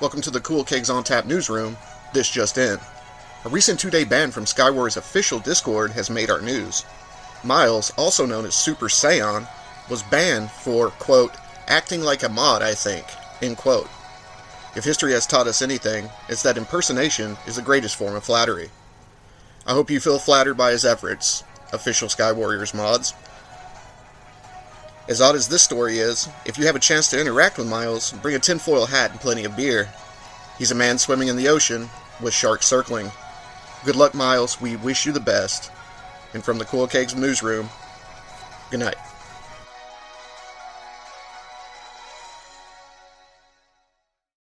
Welcome to the Cool Kegs on Tap newsroom. This just in. A recent two day ban from Skywars' official Discord has made our news. Miles, also known as Super Saiyan, was banned for, quote, acting like a mod, I think, end quote. If history has taught us anything, it's that impersonation is the greatest form of flattery. I hope you feel flattered by his efforts, official Sky Warriors mods. As odd as this story is, if you have a chance to interact with Miles, bring a tinfoil hat and plenty of beer. He's a man swimming in the ocean, with sharks circling. Good luck, Miles. We wish you the best. And from the Cool Kegs newsroom, good night.